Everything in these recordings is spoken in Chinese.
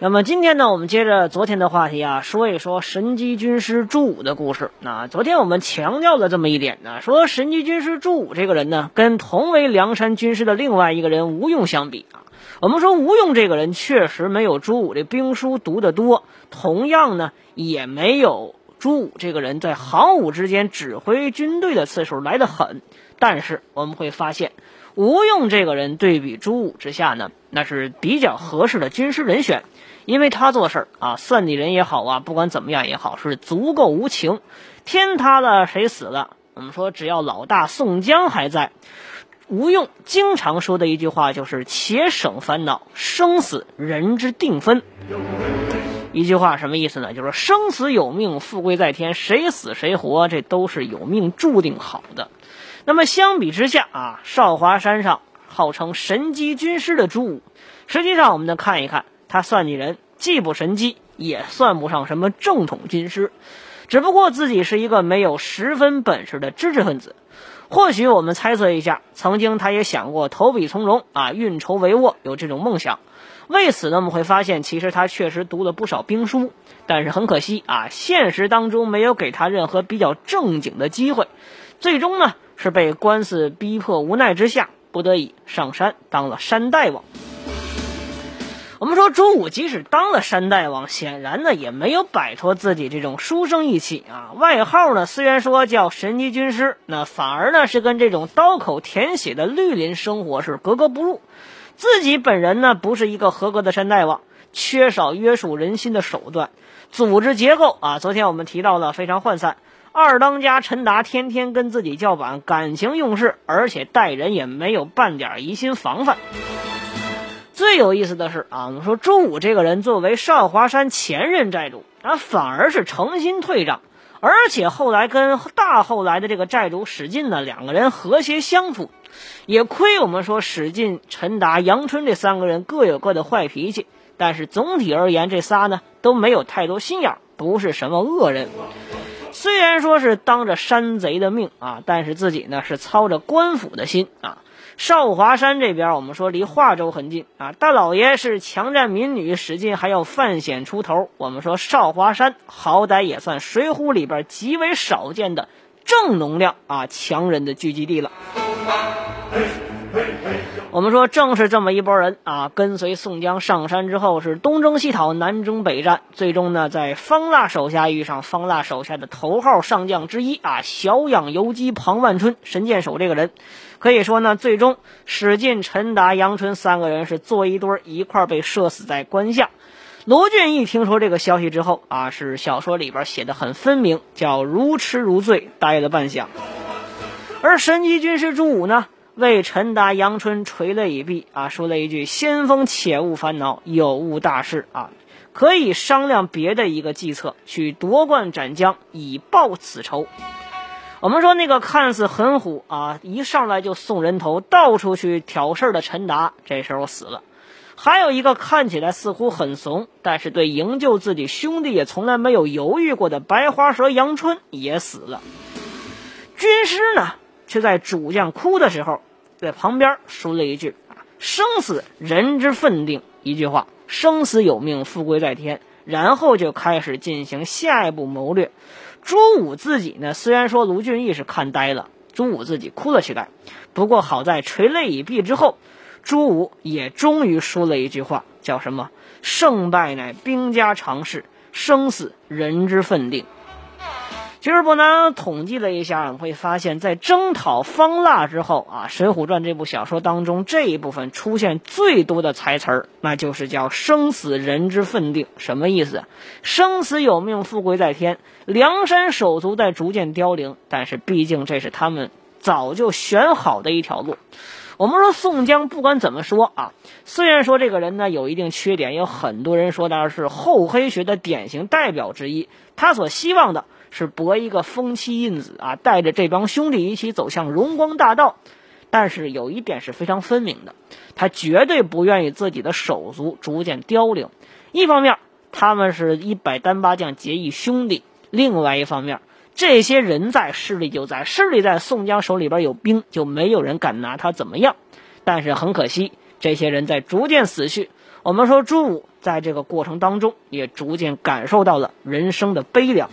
那么今天呢，我们接着昨天的话题啊，说一说神机军师朱武的故事。那昨天我们强调了这么一点呢，说神机军师朱武这个人呢，跟同为梁山军师的另外一个人吴用相比啊，我们说吴用这个人确实没有朱武这兵书读得多，同样呢，也没有朱武这个人在行伍之间指挥军队的次数来得狠。但是我们会发现，吴用这个人对比朱武之下呢，那是比较合适的军师人选。因为他做事儿啊，算计人也好啊，不管怎么样也好，是足够无情。天塌了，谁死了？我们说，只要老大宋江还在，吴用经常说的一句话就是“且省烦恼，生死人之定分”。一句话什么意思呢？就是生死有命，富贵在天，谁死谁活，这都是有命注定好的。那么相比之下啊，少华山上号称神机军师的朱武，实际上我们再看一看。他算计人，既不神机，也算不上什么正统军师，只不过自己是一个没有十分本事的知识分子。或许我们猜测一下，曾经他也想过投笔从戎啊，运筹帷幄，有这种梦想。为此呢，我们会发现，其实他确实读了不少兵书，但是很可惜啊，现实当中没有给他任何比较正经的机会。最终呢，是被官司逼迫无奈之下，不得已上山当了山大王。我们说朱武即使当了山大王，显然呢也没有摆脱自己这种书生意气啊。外号呢虽然说叫神机军师，那反而呢是跟这种刀口舔血的绿林生活是格格不入。自己本人呢不是一个合格的山大王，缺少约束人心的手段，组织结构啊，昨天我们提到了非常涣散。二当家陈达天天跟自己叫板，感情用事，而且待人也没有半点疑心防范。最有意思的是啊，我们说朱武这个人作为少华山前任寨主，啊，反而是诚心退让，而且后来跟大后来的这个寨主史进呢，两个人和谐相处。也亏我们说史进、陈达、杨春这三个人各有各的坏脾气，但是总体而言，这仨呢都没有太多心眼，不是什么恶人。虽然说是当着山贼的命啊，但是自己呢是操着官府的心啊。少华山这边，我们说离华州很近啊。大老爷是强占民女，史进还要犯险出头。我们说少华山好歹也算《水浒》里边极为少见的正能量啊强人的聚集地了。我们说，正是这么一拨人啊，跟随宋江上山之后，是东征西讨，南征北战，最终呢，在方腊手下遇上方腊手下的头号上将之一啊，小养游击庞万春，神箭手这个人，可以说呢，最终史进、陈达、杨春三个人是坐一堆一块儿被射死在关下。罗俊义听说这个消息之后啊，是小说里边写的很分明，叫如痴如醉，呆了半晌。而神机军师朱武呢？为陈达、杨春垂泪已毕啊，说了一句：“先锋且勿烦恼，有误大事啊，可以商量别的一个计策，去夺冠斩将，以报此仇。”我们说那个看似很虎啊，一上来就送人头，到处去挑事儿的陈达，这时候死了；还有一个看起来似乎很怂，但是对营救自己兄弟也从来没有犹豫过的白花蛇杨春也死了。军师呢，却在主将哭的时候。在旁边说了一句：“啊，生死人之分定。”一句话，生死有命，富贵在天。然后就开始进行下一步谋略。朱武自己呢，虽然说卢俊义是看呆了，朱武自己哭了起来。不过好在垂泪已毕之后，朱武也终于说了一句话，叫什么？胜败乃兵家常事，生死人之分定。其实，不难统计了一下，我们会发现，在征讨方腊之后啊，《水浒传》这部小说当中，这一部分出现最多的台词儿，那就是叫“生死人之分定”。什么意思？生死有命，富贵在天。梁山手足在逐渐凋零，但是毕竟这是他们早就选好的一条路。我们说宋江不管怎么说啊，虽然说这个人呢有一定缺点，有很多人说他是厚黑学的典型代表之一。他所希望的是博一个风妻印子啊，带着这帮兄弟一起走向荣光大道。但是有一点是非常分明的，他绝对不愿意自己的手足逐渐凋零。一方面，他们是一百单八将结义兄弟；另外一方面，这些人在势力就在势力在宋江手里边有兵，就没有人敢拿他怎么样。但是很可惜，这些人在逐渐死去。我们说朱武在这个过程当中也逐渐感受到了人生的悲凉。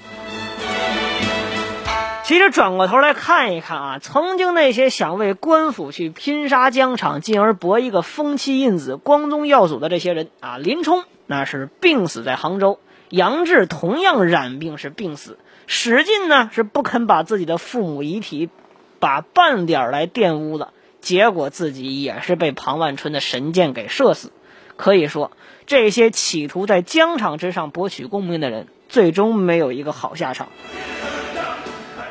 其实转过头来看一看啊，曾经那些想为官府去拼杀疆场，进而博一个封妻印子、光宗耀祖的这些人啊，林冲那是病死在杭州，杨志同样染病是病死。史进呢是不肯把自己的父母遗体把半点来玷污了，结果自己也是被庞万春的神箭给射死。可以说，这些企图在疆场之上博取功名的人，最终没有一个好下场。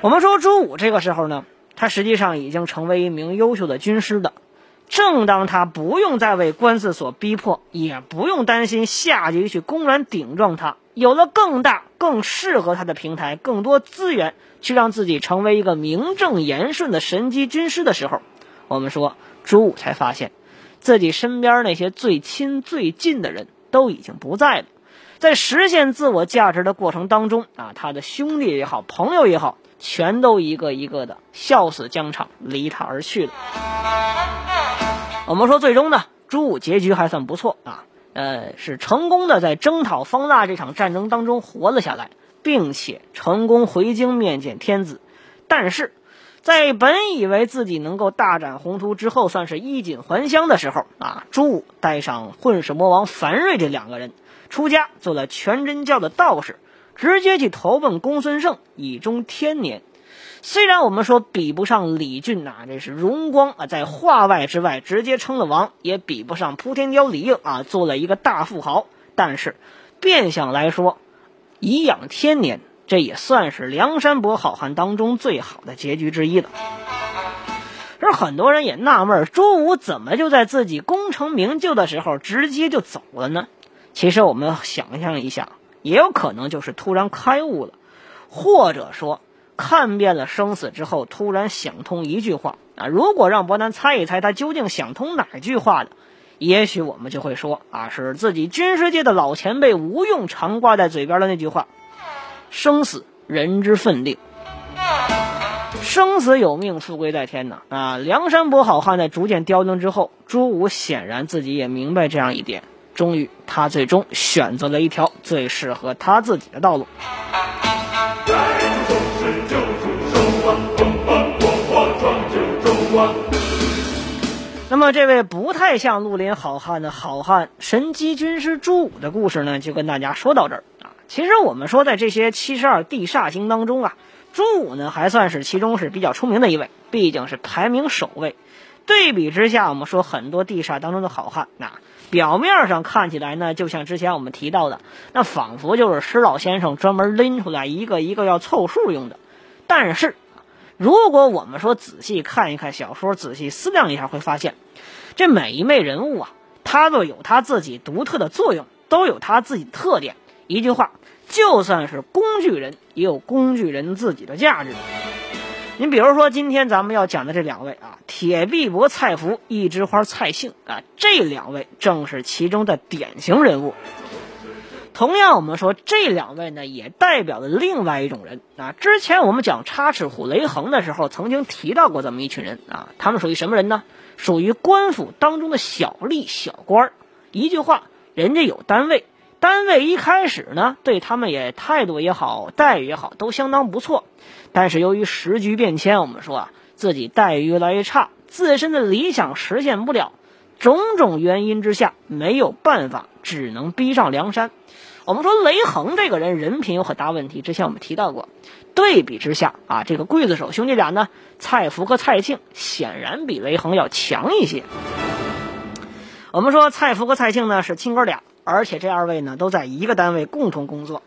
我们说朱武这个时候呢，他实际上已经成为一名优秀的军师的。正当他不用再为官司所逼迫，也不用担心下级去公然顶撞他。有了更大、更适合他的平台，更多资源去让自己成为一个名正言顺的神机军师的时候，我们说朱武才发现，自己身边那些最亲最近的人都已经不在了。在实现自我价值的过程当中啊，他的兄弟也好，朋友也好，全都一个一个的笑死疆场，离他而去了。我们说，最终呢，朱武结局还算不错啊。呃，是成功的在征讨方腊这场战争当中活了下来，并且成功回京面见天子。但是，在本以为自己能够大展宏图之后，算是衣锦还乡的时候啊，朱武带上混世魔王樊瑞这两个人出家做了全真教的道士，直接去投奔公孙胜，以终天年。虽然我们说比不上李俊呐，这是荣光啊，在画外之外直接称了王，也比不上扑天雕李应啊，做了一个大富豪。但是，变相来说，颐养天年，这也算是梁山伯好汉当中最好的结局之一了。而很多人也纳闷，朱武怎么就在自己功成名就的时候直接就走了呢？其实我们想象一下，也有可能就是突然开悟了，或者说。看遍了生死之后，突然想通一句话啊！如果让伯南猜一猜，他究竟想通哪句话的？也许我们就会说啊，是自己军事界的老前辈吴用常挂在嘴边的那句话：“生死人之分定，生死有命，富贵在天呐！”啊，梁山伯好汉在逐渐凋零之后，朱武显然自己也明白这样一点，终于他最终选择了一条最适合他自己的道路。那么，这位不太像绿林好汉的好汉神机军师朱武的故事呢，就跟大家说到这儿啊。其实我们说，在这些七十二地煞星当中啊，朱武呢还算是其中是比较出名的一位，毕竟是排名首位。对比之下，我们说很多地煞当中的好汉，那表面上看起来呢，就像之前我们提到的，那仿佛就是施老先生专门拎出来一个一个要凑数用的。但是，如果我们说仔细看一看小说，仔细思量一下，会发现。这每一位人物啊，他都有他自己独特的作用，都有他自己的特点。一句话，就算是工具人，也有工具人自己的价值。你比如说，今天咱们要讲的这两位啊，铁臂膊蔡福、一枝花蔡姓啊，这两位正是其中的典型人物。同样，我们说这两位呢，也代表了另外一种人啊。之前我们讲插翅虎雷横的时候，曾经提到过这么一群人啊，他们属于什么人呢？属于官府当中的小吏小官儿，一句话，人家有单位，单位一开始呢，对他们也态度也好，待遇也好，都相当不错。但是由于时局变迁，我们说啊，自己待遇越来越差，自身的理想实现不了，种种原因之下，没有办法，只能逼上梁山。我们说雷横这个人人品有很大问题，之前我们提到过。对比之下啊，这个刽子手兄弟俩呢，蔡福和蔡庆显然比雷横要强一些。我们说蔡福和蔡庆呢是亲哥俩，而且这二位呢都在一个单位共同工作。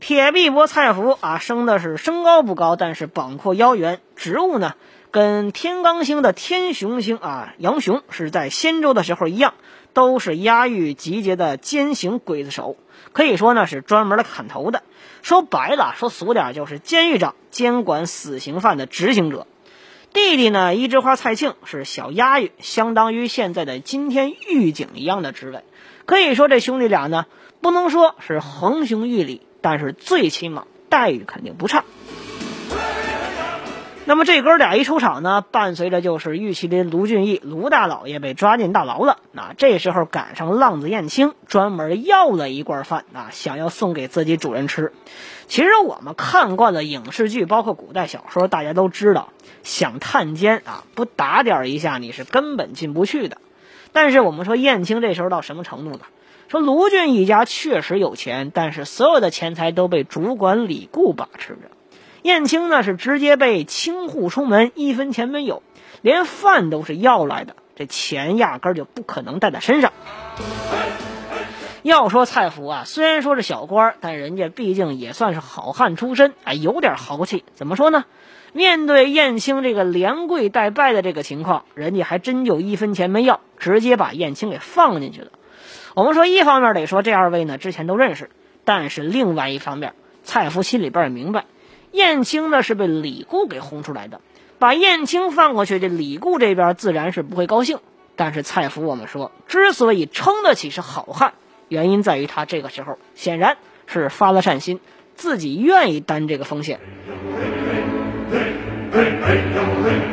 铁臂膊蔡福啊，生的是身高不高，但是膀阔腰圆，职务呢跟天罡星的天雄星啊，杨雄是在仙州的时候一样，都是押狱集结的奸刑刽子手，可以说呢是专门的砍头的。说白了，说俗点就是监狱长监管死刑犯的执行者。弟弟呢，一枝花蔡庆是小押狱，相当于现在的今天狱警一样的职位。可以说这兄弟俩呢，不能说是横行狱里，但是最起码待遇肯定不差。那么这哥俩一出场呢，伴随着就是玉麒麟卢俊义卢大老爷被抓进大牢了。那这时候赶上浪子燕青专门要了一罐饭啊，想要送给自己主人吃。其实我们看惯了影视剧，包括古代小说，大家都知道，想探监啊，不打点一下你是根本进不去的。但是我们说燕青这时候到什么程度呢？说卢俊一家确实有钱，但是所有的钱财都被主管李固把持着。燕青呢是直接被清户出门，一分钱没有，连饭都是要来的，这钱压根儿就不可能带在身上。要说蔡福啊，虽然说是小官，但人家毕竟也算是好汉出身，哎，有点豪气。怎么说呢？面对燕青这个连跪带拜的这个情况，人家还真就一分钱没要，直接把燕青给放进去了。我们说，一方面得说这二位呢之前都认识，但是另外一方面，蔡福心里边也明白。燕青呢是被李固给轰出来的，把燕青放过去，这李固这边自然是不会高兴。但是蔡福我们说，之所以称得起是好汉，原因在于他这个时候显然是发了善心，自己愿意担这个风险。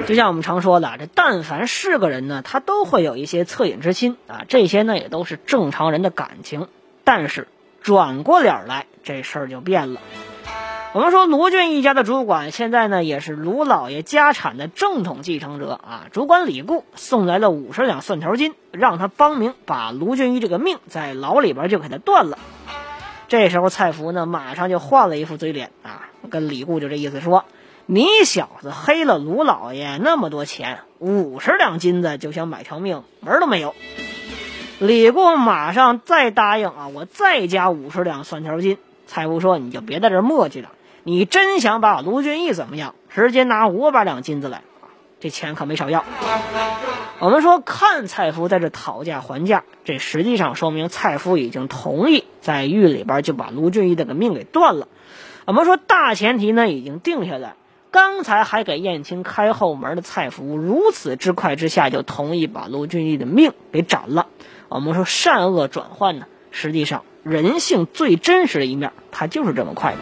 就像我们常说的，这但凡是个人呢，他都会有一些恻隐之心啊，这些呢也都是正常人的感情。但是转过脸来，这事儿就变了。我们说卢俊一家的主管，现在呢也是卢老爷家产的正统继承者啊。主管李固送来了五十两蒜条金，让他帮忙把卢俊义这个命在牢里边就给他断了。这时候蔡福呢马上就换了一副嘴脸啊，跟李固就这意思说：“你小子黑了卢老爷那么多钱，五十两金子就想买条命，门都没有。”李固马上再答应啊，我再加五十两蒜条金。蔡福说：“你就别在这磨叽了。”你真想把卢俊义怎么样？直接拿五百两金子来！这钱可没少要。我们说看蔡福在这讨价还价，这实际上说明蔡福已经同意在狱里边就把卢俊义这个命给断了。我们说大前提呢已经定下来，刚才还给燕青开后门的蔡福，如此之快之下就同意把卢俊义的命给斩了。我们说善恶转换呢，实际上人性最真实的一面，它就是这么快的。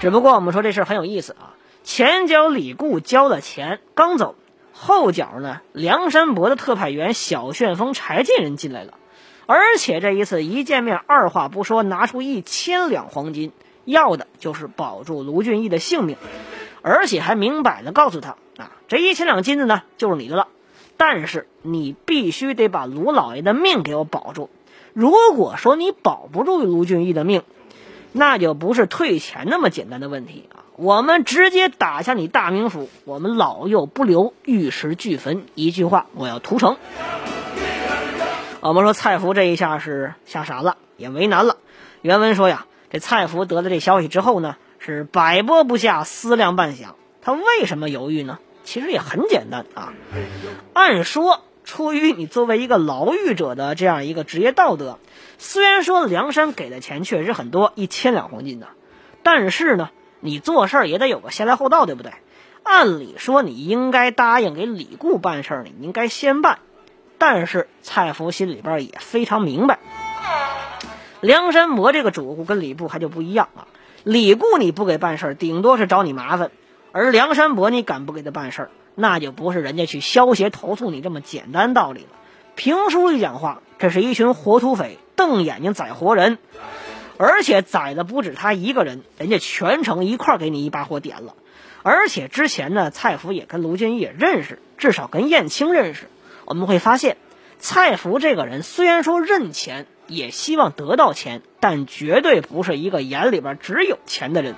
只不过我们说这事很有意思啊，前脚李固交了钱刚走，后脚呢梁山伯的特派员小旋风柴进人进来了，而且这一次一见面二话不说拿出一千两黄金，要的就是保住卢俊义的性命，而且还明摆的告诉他啊，这一千两金子呢就是你的了，但是你必须得把卢老爷的命给我保住，如果说你保不住卢俊义的命。那就不是退钱那么简单的问题啊！我们直接打下你大名府，我们老幼不留，玉石俱焚。一句话，我要屠城。我们说蔡福这一下是吓傻了，也为难了。原文说呀，这蔡福得了这消息之后呢，是百拨不下，思量半晌。他为什么犹豫呢？其实也很简单啊。按说，出于你作为一个牢狱者的这样一个职业道德。虽然说梁山给的钱确实很多，一千两黄金呢，但是呢，你做事儿也得有个先来后到，对不对？按理说你应该答应给李固办事儿，你应该先办。但是蔡福心里边也非常明白，梁山伯这个主顾跟李固还就不一样啊。李固你不给办事儿，顶多是找你麻烦；而梁山伯你敢不给他办事儿，那就不是人家去消协投诉你这么简单道理了。评书一讲话，这是一群活土匪。瞪眼睛宰活人，而且宰的不止他一个人，人家全城一块给你一把火点了。而且之前呢，蔡福也跟卢俊义也认识，至少跟燕青认识。我们会发现，蔡福这个人虽然说认钱，也希望得到钱，但绝对不是一个眼里边只有钱的人。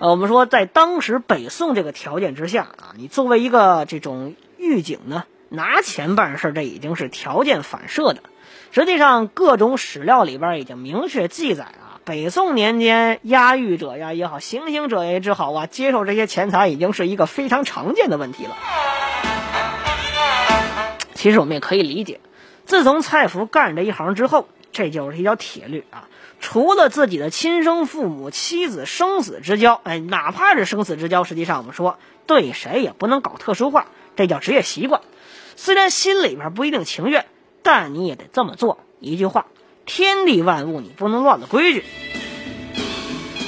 呃，我们说在当时北宋这个条件之下啊，你作为一个这种狱警呢。拿钱办事，这已经是条件反射的。实际上，各种史料里边已经明确记载啊，北宋年间押狱者呀也好，行刑者也之好啊，接受这些钱财已经是一个非常常见的问题了。其实我们也可以理解，自从蔡福干这一行之后，这就是一条铁律啊。除了自己的亲生父母、妻子生死之交，哎，哪怕是生死之交，实际上我们说对谁也不能搞特殊化，这叫职业习惯。虽然心里边不一定情愿，但你也得这么做。一句话，天地万物你不能乱了规矩。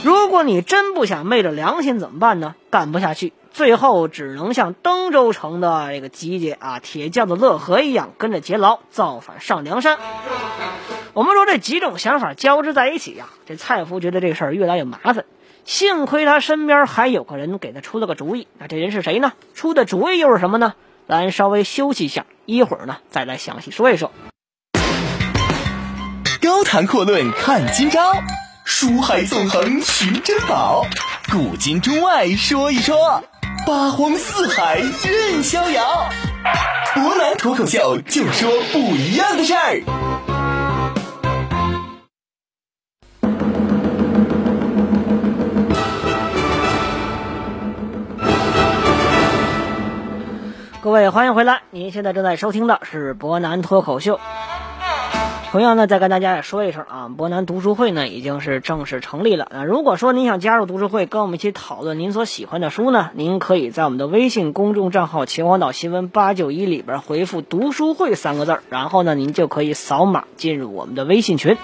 如果你真不想昧着良心怎么办呢？干不下去。最后只能像登州城的这个集结啊，铁匠的乐和一样，跟着劫牢造反上梁山。我们说这几种想法交织在一起呀，这蔡福觉得这事儿越来越麻烦。幸亏他身边还有个人给他出了个主意。那这人是谁呢？出的主意又是什么呢？咱稍微休息一下，一会儿呢再来详细说一说。高谈阔论看今朝，书海纵横寻珍宝，古今中外说一说。八荒四海任逍遥，博南脱口秀就说不一样的事儿。各位，欢迎回来！您现在正在收听的是博南脱口秀。同样呢，再跟大家也说一声啊，博南读书会呢已经是正式成立了。那如果说您想加入读书会，跟我们一起讨论您所喜欢的书呢，您可以在我们的微信公众账号“秦皇岛新闻八九一”里边回复“读书会”三个字儿，然后呢，您就可以扫码进入我们的微信群。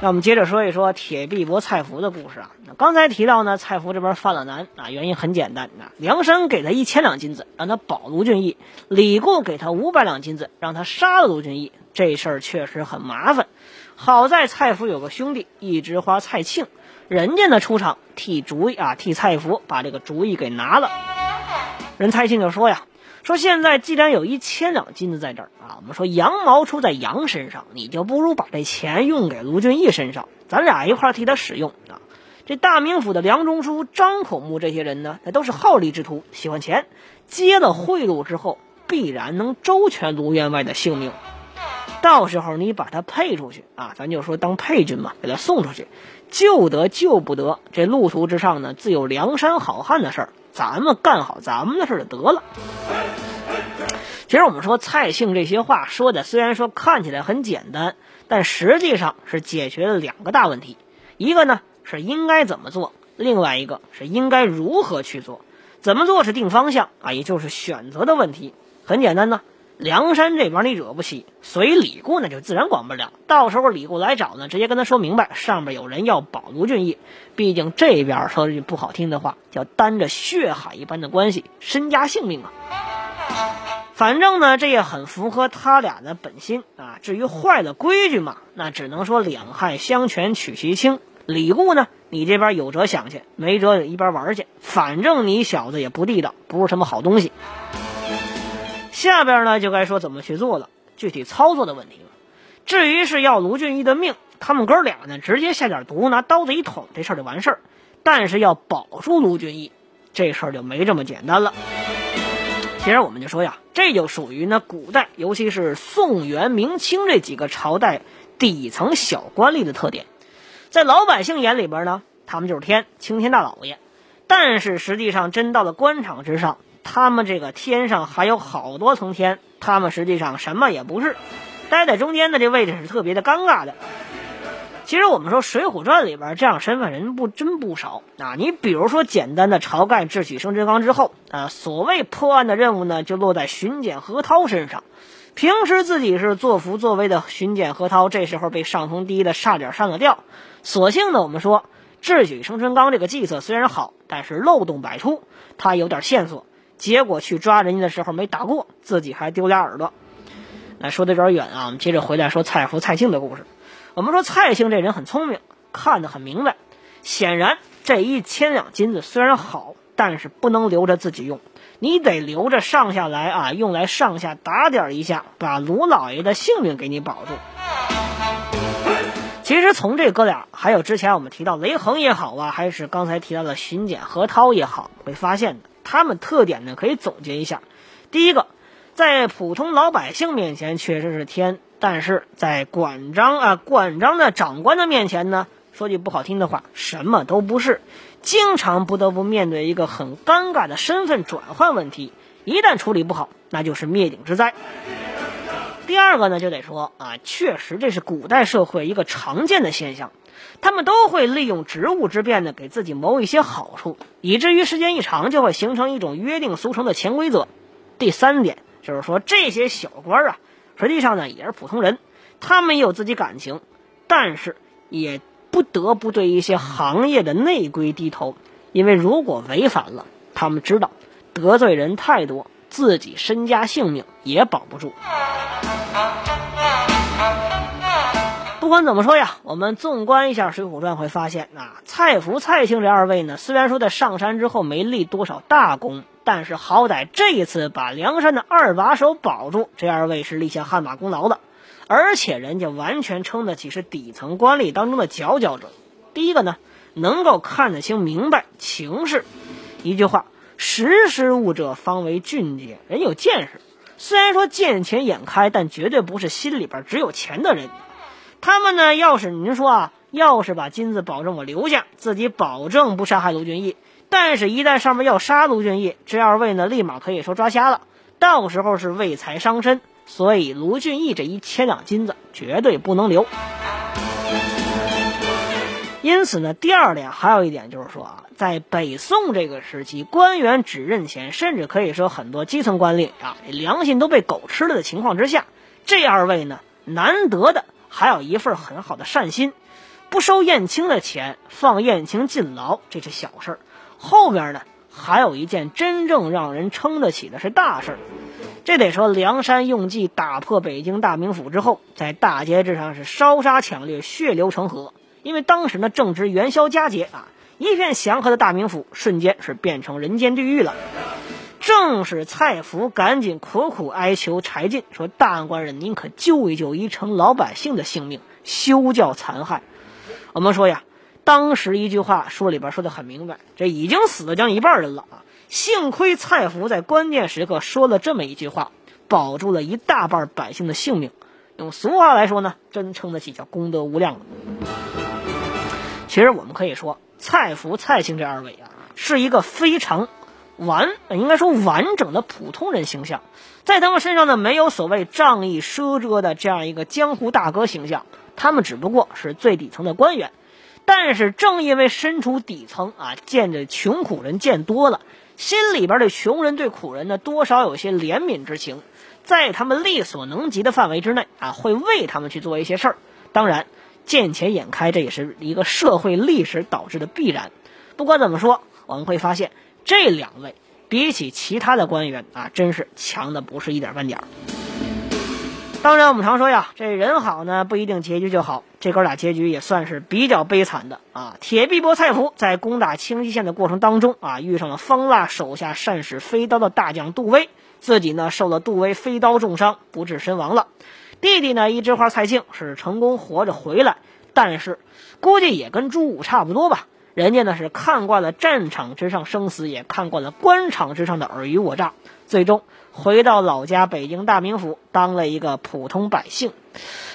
那我们接着说一说铁臂博蔡福的故事啊。那刚才提到呢，蔡福这边犯了难啊，原因很简单啊，梁山给他一千两金子，让他保卢俊义；李固给他五百两金子，让他杀了卢俊义。这事儿确实很麻烦。好在蔡福有个兄弟，一枝花蔡庆，人家呢出场替主意啊，替蔡福把这个主意给拿了。人蔡庆就说呀。说现在既然有一千两金子在这儿啊，我们说羊毛出在羊身上，你就不如把这钱用给卢俊义身上，咱俩一块替他使用啊。这大名府的梁中书、张孔木这些人呢，那都是好利之徒，喜欢钱，接了贿赂之后，必然能周全卢员外的性命。到时候你把他配出去啊，咱就说当配军嘛，给他送出去，救得救不得，这路途之上呢，自有梁山好汉的事儿。咱们干好咱们的事儿就得了。其实我们说蔡庆这些话说的，虽然说看起来很简单，但实际上是解决了两个大问题。一个呢是应该怎么做，另外一个是应该如何去做。怎么做是定方向啊，也就是选择的问题。很简单呢。梁山这边你惹不起，所以李固那就自然管不了。到时候李固来找呢，直接跟他说明白，上面有人要保卢俊义。毕竟这边说句不好听的话，叫担着血海一般的关系，身家性命啊。反正呢，这也很符合他俩的本心啊。至于坏了规矩嘛，那只能说两害相权取其轻。李固呢，你这边有辙想去，没辙一边玩去。反正你小子也不地道，不是什么好东西。下边呢就该说怎么去做了，具体操作的问题了。至于是要卢俊义的命，他们哥俩呢直接下点毒，拿刀子一捅，这事儿就完事儿。但是要保住卢俊义，这事儿就没这么简单了。其实我们就说呀，这就属于呢古代，尤其是宋元明清这几个朝代底层小官吏的特点。在老百姓眼里边呢，他们就是天青天大老爷，但是实际上真到了官场之上。他们这个天上还有好多层天，他们实际上什么也不是，待在中间的这位置是特别的尴尬的。其实我们说《水浒传》里边这样身份人不真不少啊。你比如说简单的晁盖智取生辰纲之后啊，所谓破案的任务呢，就落在巡检何涛身上。平时自己是作福作威的巡检何涛，这时候被上峰低的差点上了吊。所幸呢，我们说智取生辰纲这个计策虽然好，但是漏洞百出，他有点线索。结果去抓人家的时候没打过，自己还丢俩耳朵。那说的有点远啊，我们接着回来说蔡福、蔡庆的故事。我们说蔡庆这人很聪明，看得很明白。显然这一千两金子虽然好，但是不能留着自己用，你得留着上下来啊，用来上下打点一下，把卢老爷的性命给你保住。其实从这哥俩，还有之前我们提到雷横也好啊，还是刚才提到的巡检何涛也好，被发现的。他们特点呢，可以总结一下：第一个，在普通老百姓面前确实是天但是在管章啊管章的长官的面前呢，说句不好听的话，什么都不是，经常不得不面对一个很尴尬的身份转换问题，一旦处理不好，那就是灭顶之灾。第二个呢，就得说啊，确实这是古代社会一个常见的现象，他们都会利用职务之便呢，给自己谋一些好处，以至于时间一长，就会形成一种约定俗成的潜规则。第三点就是说，这些小官啊，实际上呢也是普通人，他们也有自己感情，但是也不得不对一些行业的内规低头，因为如果违反了，他们知道得罪人太多，自己身家性命也保不住。不管怎么说呀，我们纵观一下《水浒传》，会发现啊，蔡福、蔡庆这二位呢，虽然说在上山之后没立多少大功，但是好歹这一次把梁山的二把手保住，这二位是立下汗马功劳的，而且人家完全称得起是底层官吏当中的佼佼者。第一个呢，能够看得清明白情势，一句话，识时务者方为俊杰，人有见识。虽然说见钱眼开，但绝对不是心里边只有钱的人。他们呢，要是您说啊，要是把金子保证我留下，自己保证不杀害卢俊义。但是，一旦上面要杀卢俊义，这二位呢，立马可以说抓瞎了，到时候是为财伤身。所以，卢俊义这一千两金子绝对不能留。因此呢，第二点还有一点就是说啊，在北宋这个时期，官员只认钱，甚至可以说很多基层官吏啊，良心都被狗吃了的情况之下，这二位呢，难得的还有一份很好的善心，不收燕青的钱，放燕青进牢，这是小事儿。后边呢，还有一件真正让人撑得起的是大事儿。这得说，梁山用计打破北京大名府之后，在大街之上是烧杀抢掠，血流成河。因为当时呢正值元宵佳节啊，一片祥和的大名府瞬间是变成人间地狱了。正是蔡福赶紧苦苦哀求柴进说：“大官人，您可救一救一城老百姓的性命，休教残害。”我们说呀，当时一句话书里边说的很明白，这已经死了将近一半人了啊。幸亏蔡福在关键时刻说了这么一句话，保住了一大半百姓的性命。用俗话来说呢，真称得起叫功德无量了。其实我们可以说，蔡福、蔡庆这二位啊，是一个非常完，应该说完整的普通人形象。在他们身上呢，没有所谓仗义奢遮的这样一个江湖大哥形象，他们只不过是最底层的官员。但是正因为身处底层啊，见着穷苦人见多了，心里边的穷人、对苦人呢，多少有些怜悯之情，在他们力所能及的范围之内啊，会为他们去做一些事儿。当然。见钱眼开，这也是一个社会历史导致的必然。不管怎么说，我们会发现这两位比起其他的官员啊，真是强的不是一点半点儿。当然，我们常说呀，这人好呢不一定结局就好。这哥俩结局也算是比较悲惨的啊。铁臂膊蔡福在攻打清溪县的过程当中啊，遇上了方腊手下善使飞刀的大将杜威，自己呢受了杜威飞刀重伤，不治身亡了。弟弟呢，一枝花蔡庆是成功活着回来，但是估计也跟朱武差不多吧。人家呢是看惯了战场之上生死，也看惯了官场之上的尔虞我诈，最终回到老家北京大名府当了一个普通百姓。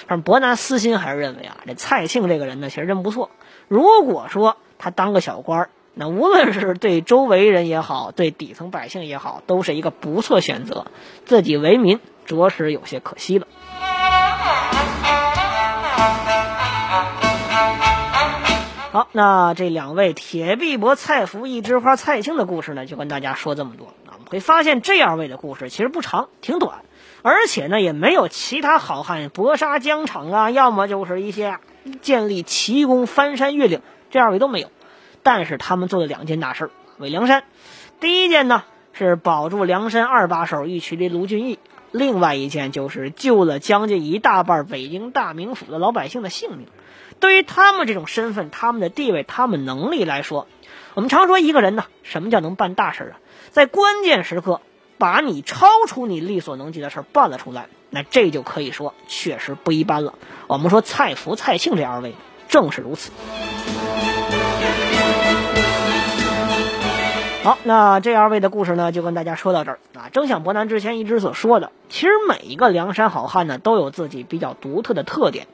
但伯南私心还是认为啊，这蔡庆这个人呢，其实真不错。如果说他当个小官，那无论是对周围人也好，对底层百姓也好，都是一个不错选择。自己为民，着实有些可惜了。好，那这两位铁臂膊蔡福、一枝花蔡庆的故事呢，就跟大家说这么多。啊，我们会发现这二位的故事其实不长，挺短，而且呢，也没有其他好汉搏杀疆场啊，要么就是一些建立奇功、翻山越岭，这二位都没有。但是他们做了两件大事儿为梁山。第一件呢，是保住梁山二把手玉渠的卢俊义；另外一件就是救了将近一大半北京大名府的老百姓的性命。对于他们这种身份、他们的地位、他们能力来说，我们常说一个人呢，什么叫能办大事啊？在关键时刻，把你超出你力所能及的事办了出来，那这就可以说确实不一般了。我们说蔡福、蔡庆这二位正是如此。好，那这二位的故事呢，就跟大家说到这儿啊。正像伯南之前一直所说的，其实每一个梁山好汉呢，都有自己比较独特的特点。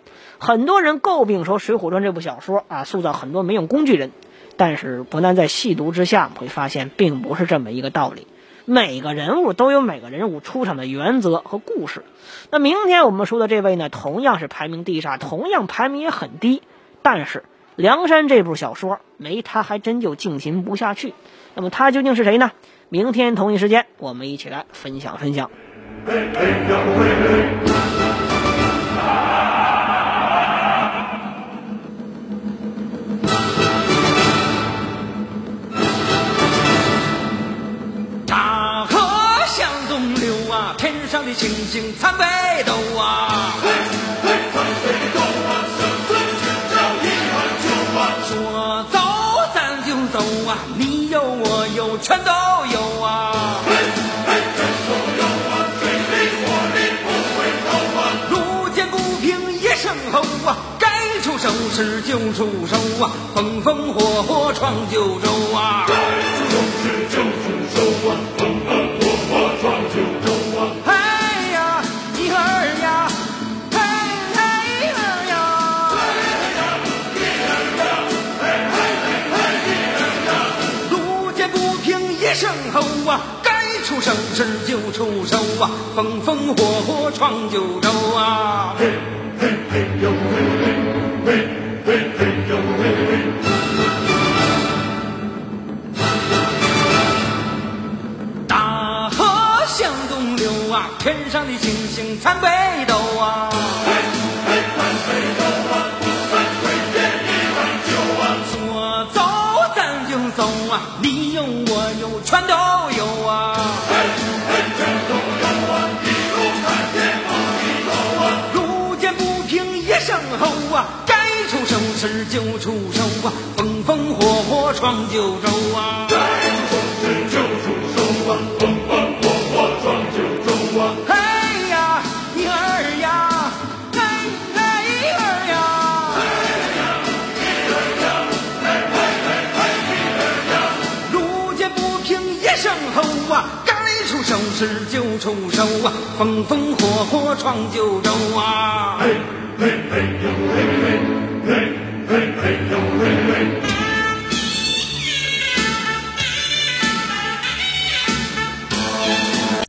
很多人诟病说《水浒传》这部小说啊，塑造很多没用工具人，但是不难在细读之下会发现，并不是这么一个道理。每个人物都有每个人物出场的原则和故事。那明天我们说的这位呢，同样是排名第杀，同样排名也很低，但是梁山这部小说没他还真就进行不下去。那么他究竟是谁呢？明天同一时间，我们一起来分享分享。星星参北斗啊，嘿嘿，参北斗啊，生死之交一碗酒啊，说走咱就走啊，你有我有全都有啊，嘿嘿，全都有啊，水里火里不回头啊，路见不平一声吼啊，该出手时就出手啊，风风火火闯九州啊，该出手时就出。出手时就出手啊，风风火火闯九州啊。大河向东流啊，天上的星星参北斗啊。说走咱就走啊，你有我有全都有火火闯九州啊。哎呀，一儿呀，哎哎儿呀，路见不平一声吼啊，该出手时就出手啊，风风火火闯九州啊。嘿嘿嘿呦嘿嘿，嘿嘿嘿呦嘿嘿。